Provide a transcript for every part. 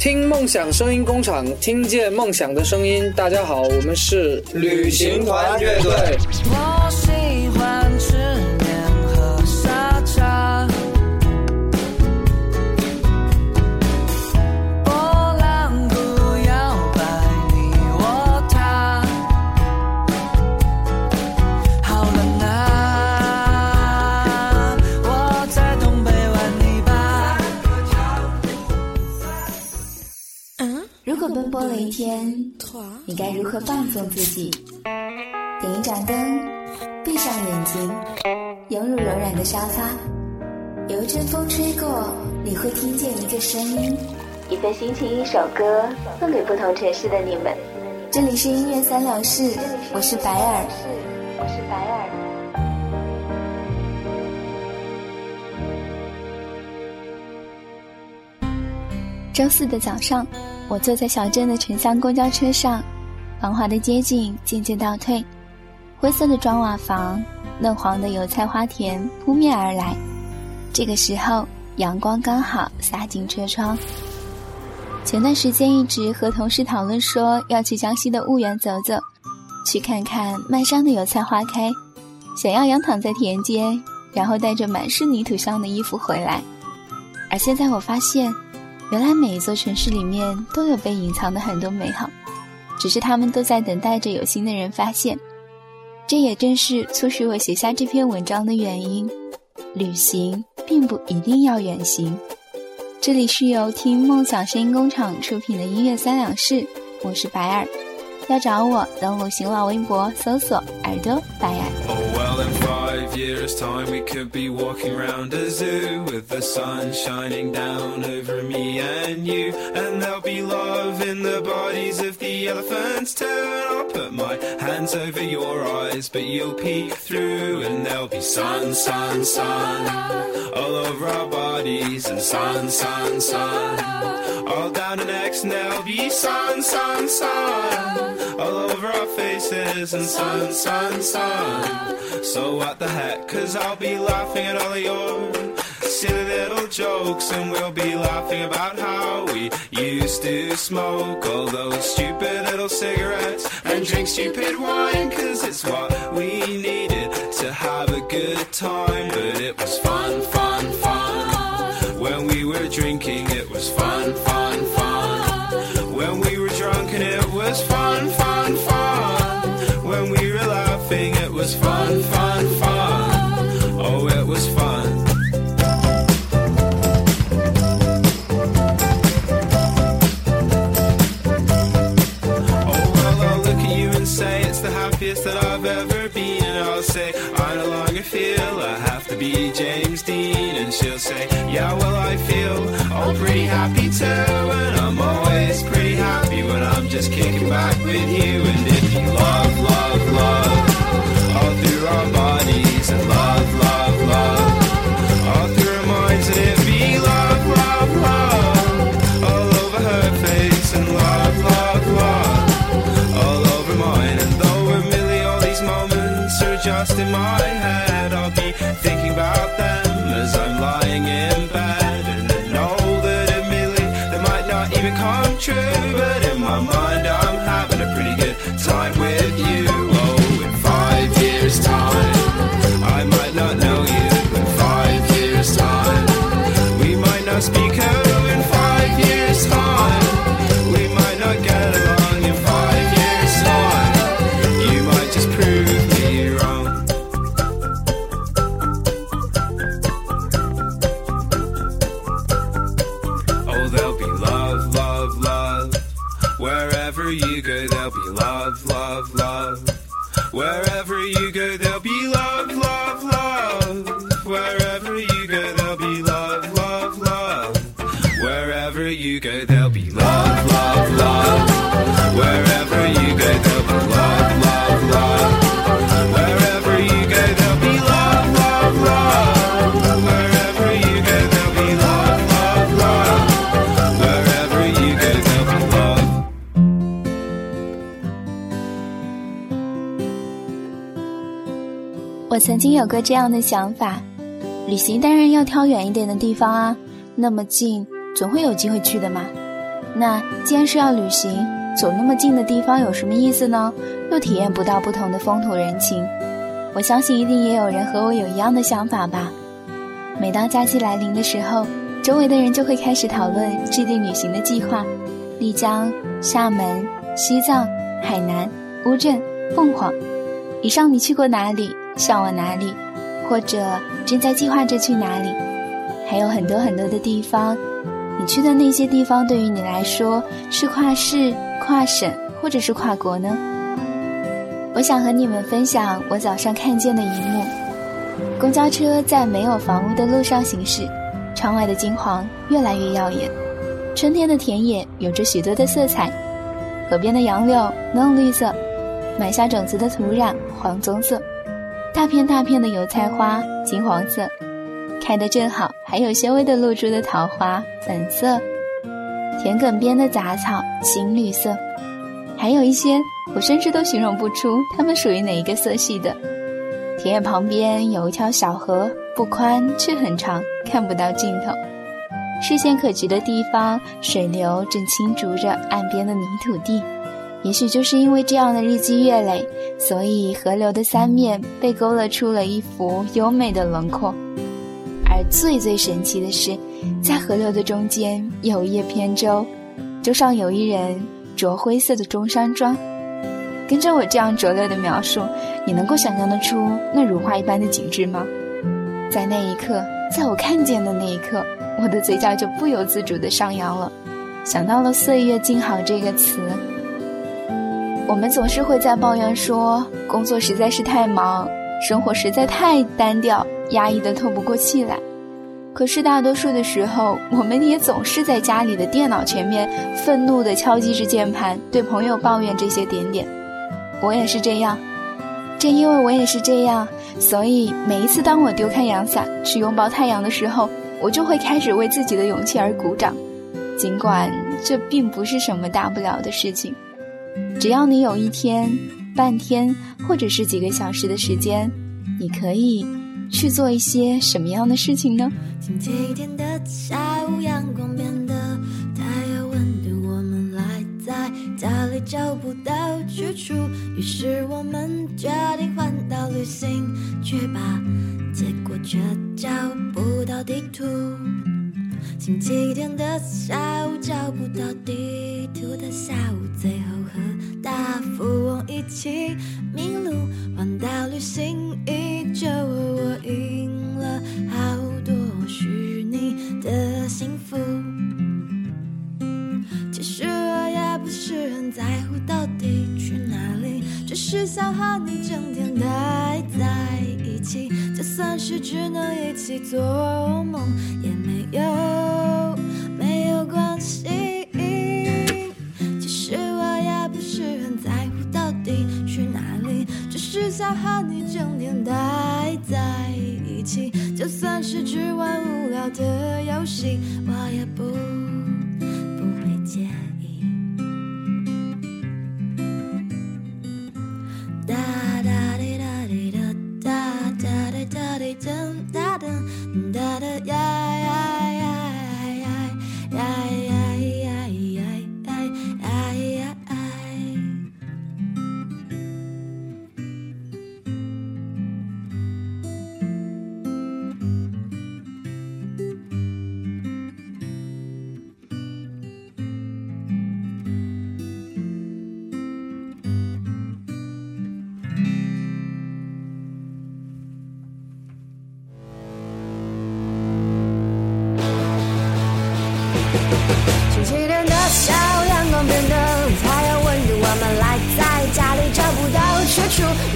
听梦想声音工厂，听见梦想的声音。大家好，我们是旅行团乐队。奔波了一天，你该如何放纵自己？点一盏灯，闭上眼睛，拥入柔软的沙发，有一阵风吹过，你会听见一个声音，一份心情，一首歌，送给不同城市的你们。这里是音乐三两事，我是白尔，我是白尔。周四的早上，我坐在小镇的城乡公交车上，繁华的街景渐渐倒退，灰色的砖瓦房，嫩黄的油菜花田扑面而来。这个时候，阳光刚好洒进车窗。前段时间一直和同事讨论说要去江西的婺源走走，去看看漫山的油菜花开，想要仰躺在田间，然后带着满是泥土香的衣服回来。而现在我发现。原来每一座城市里面都有被隐藏的很多美好，只是他们都在等待着有心的人发现。这也正是促使我写下这篇文章的原因。旅行并不一定要远行。这里是由听梦想声音工厂出品的音乐三两事，我是白尔。要找我，登录新浪微博搜索“耳朵白尔”。Five years' time, we could be walking round a zoo with the sun shining down over me and you. And there'll be love in the bodies of the elephants too. And I'll put my hands over your eyes, but you'll peek through. And there'll be sun, sun, sun all over our bodies. And sun, sun, sun all down our necks. And there'll be sun, sun, sun all over our faces. And sun, sun, sun. So what the heck? Cause I'll be laughing at all of your silly little jokes. And we'll be laughing about how we used to smoke all those stupid little cigarettes and drink stupid wine. Cause it's what we needed to have a good time. But it was fun, fun, fun. When we were drinking, it was fun, fun, fun. When we were drunk and it was fun, fun, fun. When we were laughing, it was fun, fun, fun. Say, I no longer feel I have to be James Dean. And she'll say, Yeah, well, I feel all pretty happy too. And I'm always pretty happy when I'm just kicking back with you. And if you love, love, love, all through our bodies, trust in my hands. Wherever you go, there'll be love, love, love. Wherever you go, 曾经有过这样的想法：旅行当然要挑远一点的地方啊，那么近总会有机会去的嘛。那既然是要旅行，走那么近的地方有什么意思呢？又体验不到不同的风土人情。我相信一定也有人和我有一样的想法吧。每当假期来临的时候，周围的人就会开始讨论制定旅行的计划。丽江、厦门、西藏、海南、乌镇、凤凰，以上你去过哪里？向往哪里？或者正在计划着去哪里？还有很多很多的地方，你去的那些地方对于你来说是跨市、跨省，或者是跨国呢？我想和你们分享我早上看见的一幕：公交车在没有房屋的路上行驶，窗外的金黄越来越耀眼。春天的田野有着许多的色彩，河边的杨柳嫩绿色，埋下种子的土壤黄棕色，大片大片的油菜花金黄色，开得正好，还有些微的露珠的桃花粉色，田埂边的杂草青绿色，还有一些我甚至都形容不出它们属于哪一个色系的。田野旁边有一条小河，不宽却很长，看不到尽头。视线可及的地方，水流正轻逐着岸边的泥土地。也许就是因为这样的日积月累，所以河流的三面被勾勒出了一幅优美的轮廓。而最最神奇的是，在河流的中间有一叶扁舟，舟上有一人着灰色的中山装。跟着我这样拙劣的描述，你能够想象得出那如画一般的景致吗？在那一刻，在我看见的那一刻。我的嘴角就不由自主地上扬了，想到了“岁月静好”这个词。我们总是会在抱怨说工作实在是太忙，生活实在太单调，压抑的透不过气来。可是大多数的时候，我们也总是在家里的电脑前面愤怒地敲击着键盘，对朋友抱怨这些点点。我也是这样，正因为我也是这样，所以每一次当我丢开阳伞去拥抱太阳的时候。我就会开始为自己的勇气而鼓掌，尽管这并不是什么大不了的事情。只要你有一天、半天或者是几个小时的时间，你可以去做一些什么样的事情呢？星期天的下午，阳光变得太有温度，我们赖在家里找不到去处，于是我们决定环岛旅行，去吧。结果却找不到地图。星期天的下午找不到地图的下午，最后和大富翁一起迷路。环岛旅行依旧，我赢了好多虚拟的幸福。其实我也不是很在乎到底去哪里，只是想和你整天待在一起。就算是只能一起做梦，也没有没有关系。其实我也不是很在乎到底去哪里，只是想和你整天待在一起。就算是只玩无聊的游戏，我也不不会介意。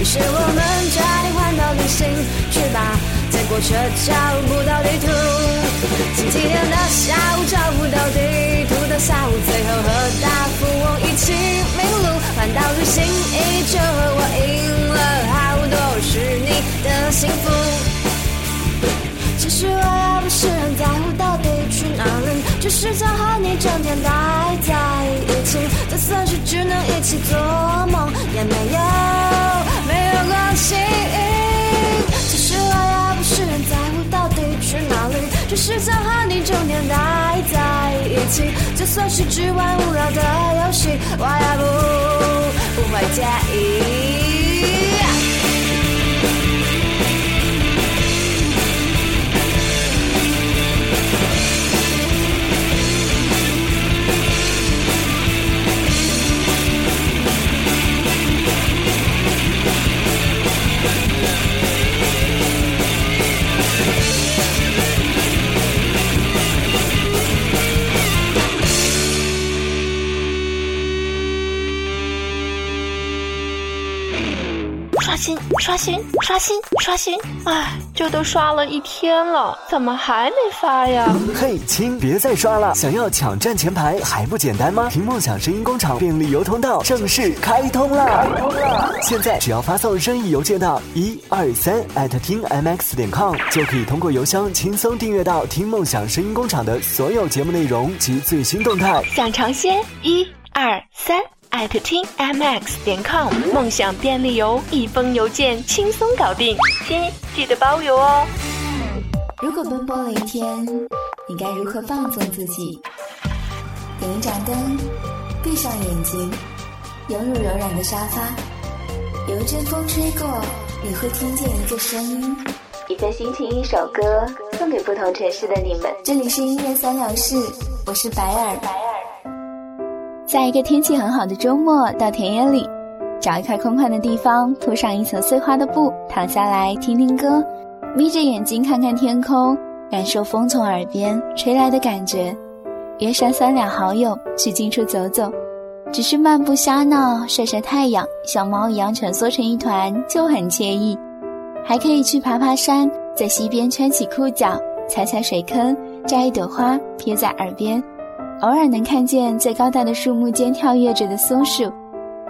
于是我们决定环岛旅行去吧，结果却找不到地图。星期天的下午找不到地图的下午，最后和大富翁一起迷路，环岛旅行依旧和我赢了好多是你的幸福。其实我也不是很在乎到底去哪里，只是想和你整天待在一起。就算是只能一起做梦，也去玩无聊的游戏，我也不不会介意。刷新，刷新，刷新，刷新！哎，这都刷了一天了，怎么还没发呀？嘿，亲，别再刷了！想要抢占前排还不简单吗？听梦想声音工厂便利邮通道正式开通了！开通了！现在只要发送任意邮件到一二三艾特听 mx 点 com，就可以通过邮箱轻松订阅到听梦想声音工厂的所有节目内容及最新动态。想尝鲜？一二三。艾特听 mx 点 com，梦想便利邮，一封邮件轻松搞定，亲记得包邮哦。如果奔波了一天，你该如何放纵自己？点一盏灯，闭上眼睛，拥入柔软的沙发，有一阵风吹过，你会听见一个声音，一份心情，一首歌，送给不同城市的你们。这里是音乐三聊室，我是白尔。在一个天气很好的周末，到田野里，找一块空旷的地方，铺上一层碎花的布，躺下来听听歌，眯着眼睛看看天空，感受风从耳边吹来的感觉。约上三两好友去近处走走，只是漫步瞎闹，晒晒太阳，像猫一样蜷缩成一团就很惬意。还可以去爬爬山，在溪边圈起裤脚，踩踩水坑，摘一朵花贴在耳边。偶尔能看见在高大的树木间跳跃着的松鼠，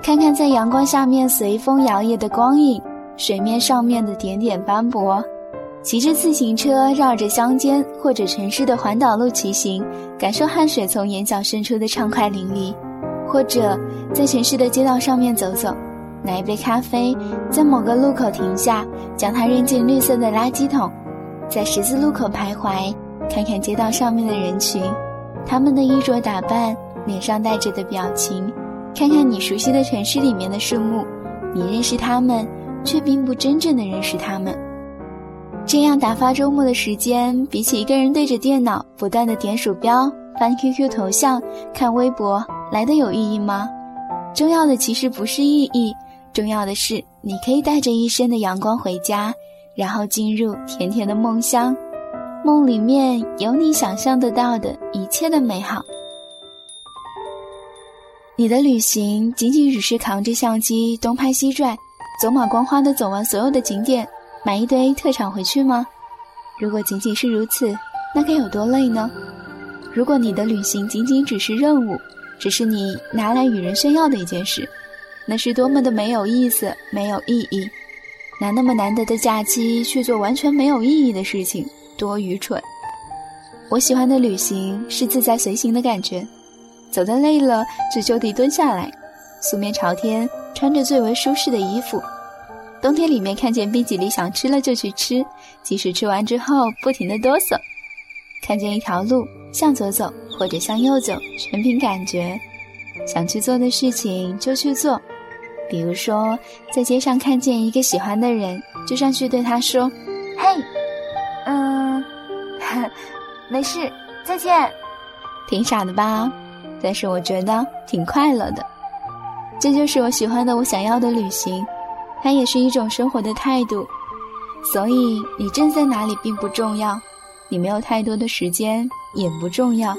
看看在阳光下面随风摇曳的光影，水面上面的点点斑驳。骑着自行车绕着乡间或者城市的环岛路骑行，感受汗水从眼角渗出的畅快淋漓；或者在城市的街道上面走走，拿一杯咖啡，在某个路口停下，将它扔进绿色的垃圾桶，在十字路口徘徊，看看街道上面的人群。他们的衣着打扮，脸上带着的表情，看看你熟悉的城市里面的树木，你认识他们，却并不真正的认识他们。这样打发周末的时间，比起一个人对着电脑不断的点鼠标、翻 QQ 头像、看微博来的有意义吗？重要的其实不是意义，重要的是你可以带着一身的阳光回家，然后进入甜甜的梦乡。梦里面有你想象得到的一切的美好。你的旅行仅仅只是扛着相机东拍西拽，走马观花的走完所有的景点，买一堆特产回去吗？如果仅仅是如此，那该有多累呢？如果你的旅行仅仅只是任务，只是你拿来与人炫耀的一件事，那是多么的没有意思、没有意义。拿那么难得的假期去做完全没有意义的事情。多愚蠢！我喜欢的旅行是自在随行的感觉，走得累了就就地蹲下来，素面朝天，穿着最为舒适的衣服。冬天里面看见冰淇淋想吃了就去吃，即使吃完之后不停的哆嗦。看见一条路向左走或者向右走，全凭感觉。想去做的事情就去做，比如说在街上看见一个喜欢的人，就上去对他说：“嘿。”嗯 没事，再见。挺傻的吧？但是我觉得挺快乐的。这就是我喜欢的、我想要的旅行，它也是一种生活的态度。所以你正在哪里并不重要，你没有太多的时间也不重要，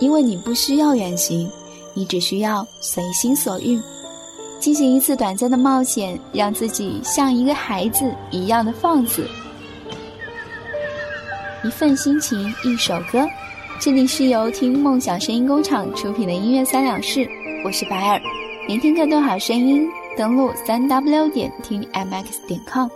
因为你不需要远行，你只需要随心所欲，进行一次短暂的冒险，让自己像一个孩子一样的放肆。一份心情，一首歌。这里是由听梦想声音工厂出品的音乐三两事，我是白尔。聆听更多好声音，登录三 w 点听 mx 点 com。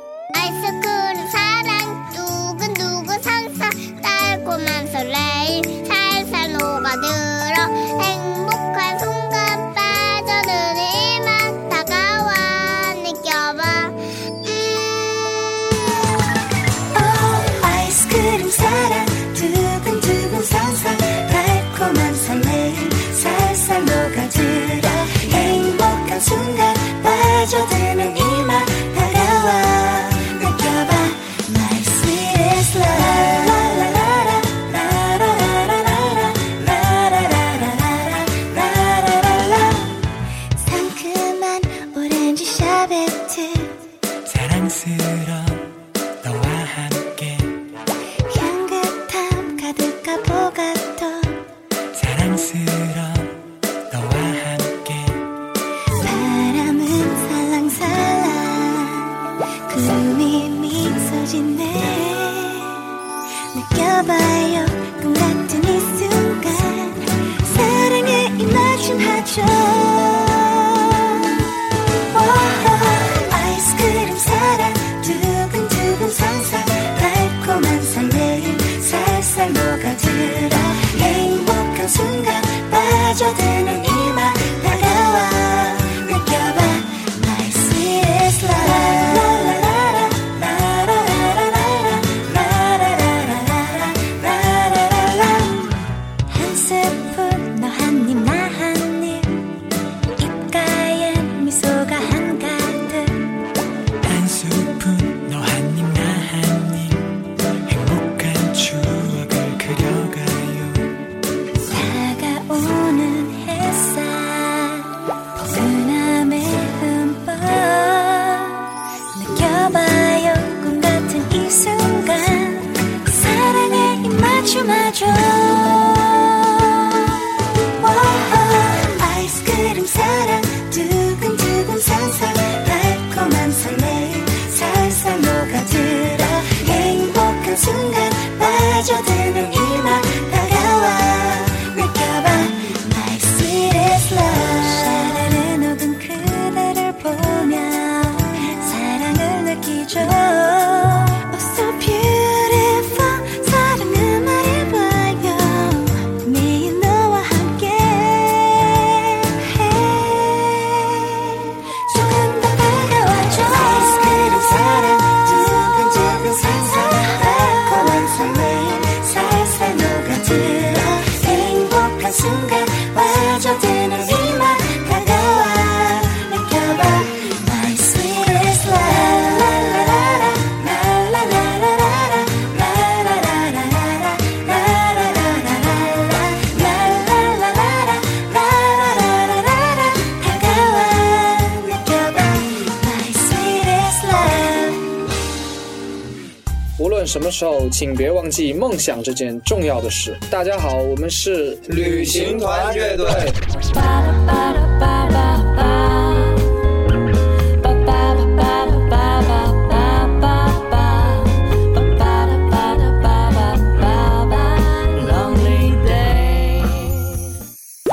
时候，请别忘记梦想这件重要的事。大家好，我们是旅行团乐队。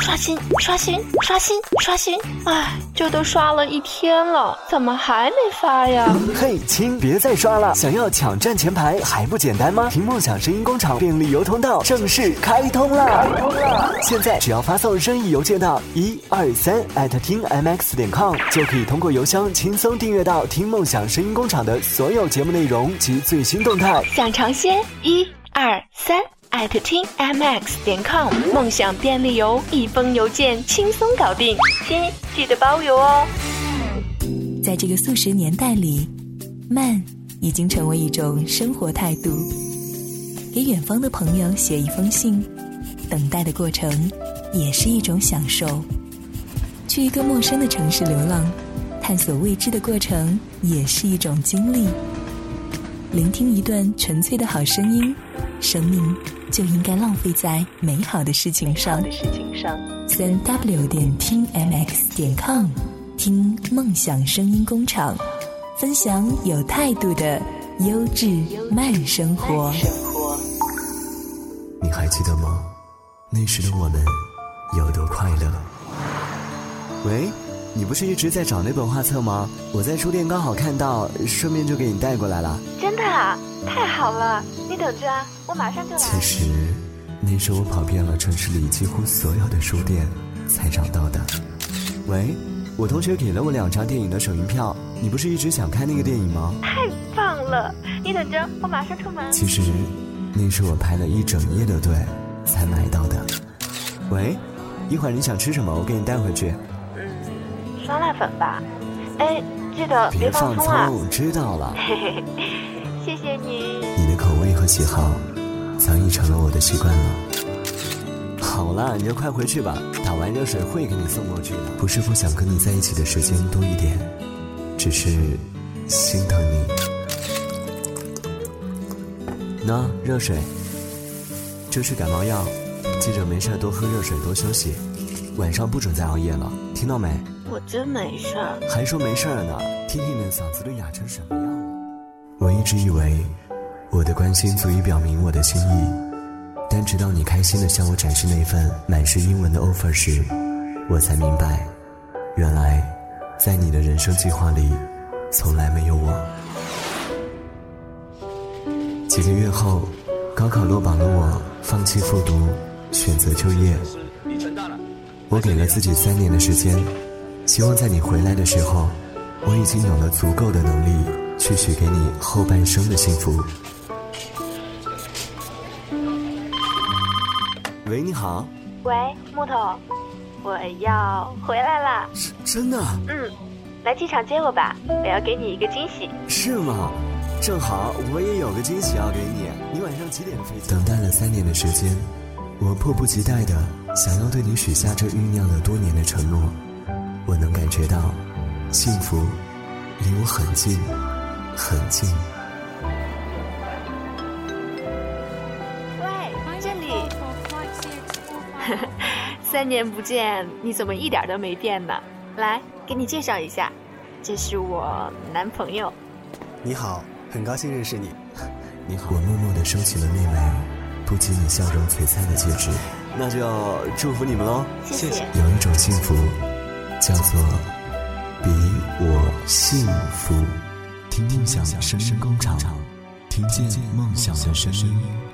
刷新，刷新，刷新，刷新！哎，这都刷了一天了，怎么还没发呀？嘿，亲，别再刷了！想要抢占前排还不简单吗？听梦想声音工厂便利邮通道正式开通了！开通啦！现在只要发送任意邮件到一二三艾特听 mx 点 com，就可以通过邮箱轻松订阅到听梦想声音工厂的所有节目内容及最新动态。想尝鲜，一二三。艾特听 mx 点 com，梦想便利邮，一封邮件轻松搞定，亲记得包邮哦。在这个速食年代里，慢已经成为一种生活态度。给远方的朋友写一封信，等待的过程也是一种享受。去一个陌生的城市流浪，探索未知的过程也是一种经历。聆听一段纯粹的好声音，生命。就应该浪费在美好的事情上。三 w 点听 mx 点 com，听梦想声音工厂，分享有态度的优质慢生活。你还记得吗？那时的我们有多快乐？喂，你不是一直在找那本画册吗？我在书店刚好看到，顺便就给你带过来了。真的啊，太好了！你等着啊，我马上就来。其实，那是我跑遍了城市里几乎所有的书店才找到的。喂，我同学给了我两张电影的首映票，你不是一直想看那个电影吗？太棒了！你等着，我马上出门。其实，那是我排了一整夜的队才买到的。喂，一会儿你想吃什么？我给你带回去。酸辣粉吧，哎，记得别放葱啊！知道了。嘿嘿嘿，谢谢你。你的口味和喜好，早已成了我的习惯了。好了，你就快回去吧，打完热水会给你送过去的。不是不想跟你在一起的时间多一点，只是心疼你。那热水，这是感冒药，记着没事多喝热水，多休息，晚上不准再熬夜了，听到没？我真没事儿，还说没事儿呢？听听你嗓子都哑成什么样了？我一直以为，我的关心足以表明我的心意。但直到你开心的向我展示那份满是英文的 offer 时，我才明白，原来在你的人生计划里，从来没有我。几个月后，高考落榜的我放弃复读，选择就业。我给了自己三年的时间，希望在你回来的时候，我已经有了足够的能力去许给你后半生的幸福。喂，你好。喂，木头，我要回来啦。真的？嗯，来机场接我吧，我要给你一个惊喜。是吗？正好我也有个惊喜要给你。你晚上几点飞机？等待了三年的时间，我迫不及待的想要对你许下这酝酿了多年的承诺。我能感觉到，幸福离我很近，很近。喂，这里。三年不见，你怎么一点都没变呢？来，给你介绍一下，这是我男朋友。你好，很高兴认识你。你好，我默默的收起了妹妹不及你笑容璀璨的戒指，那就祝福你们喽。谢谢。有一种幸福，叫做比我幸福。听梦想声音工厂，听见梦想的声音。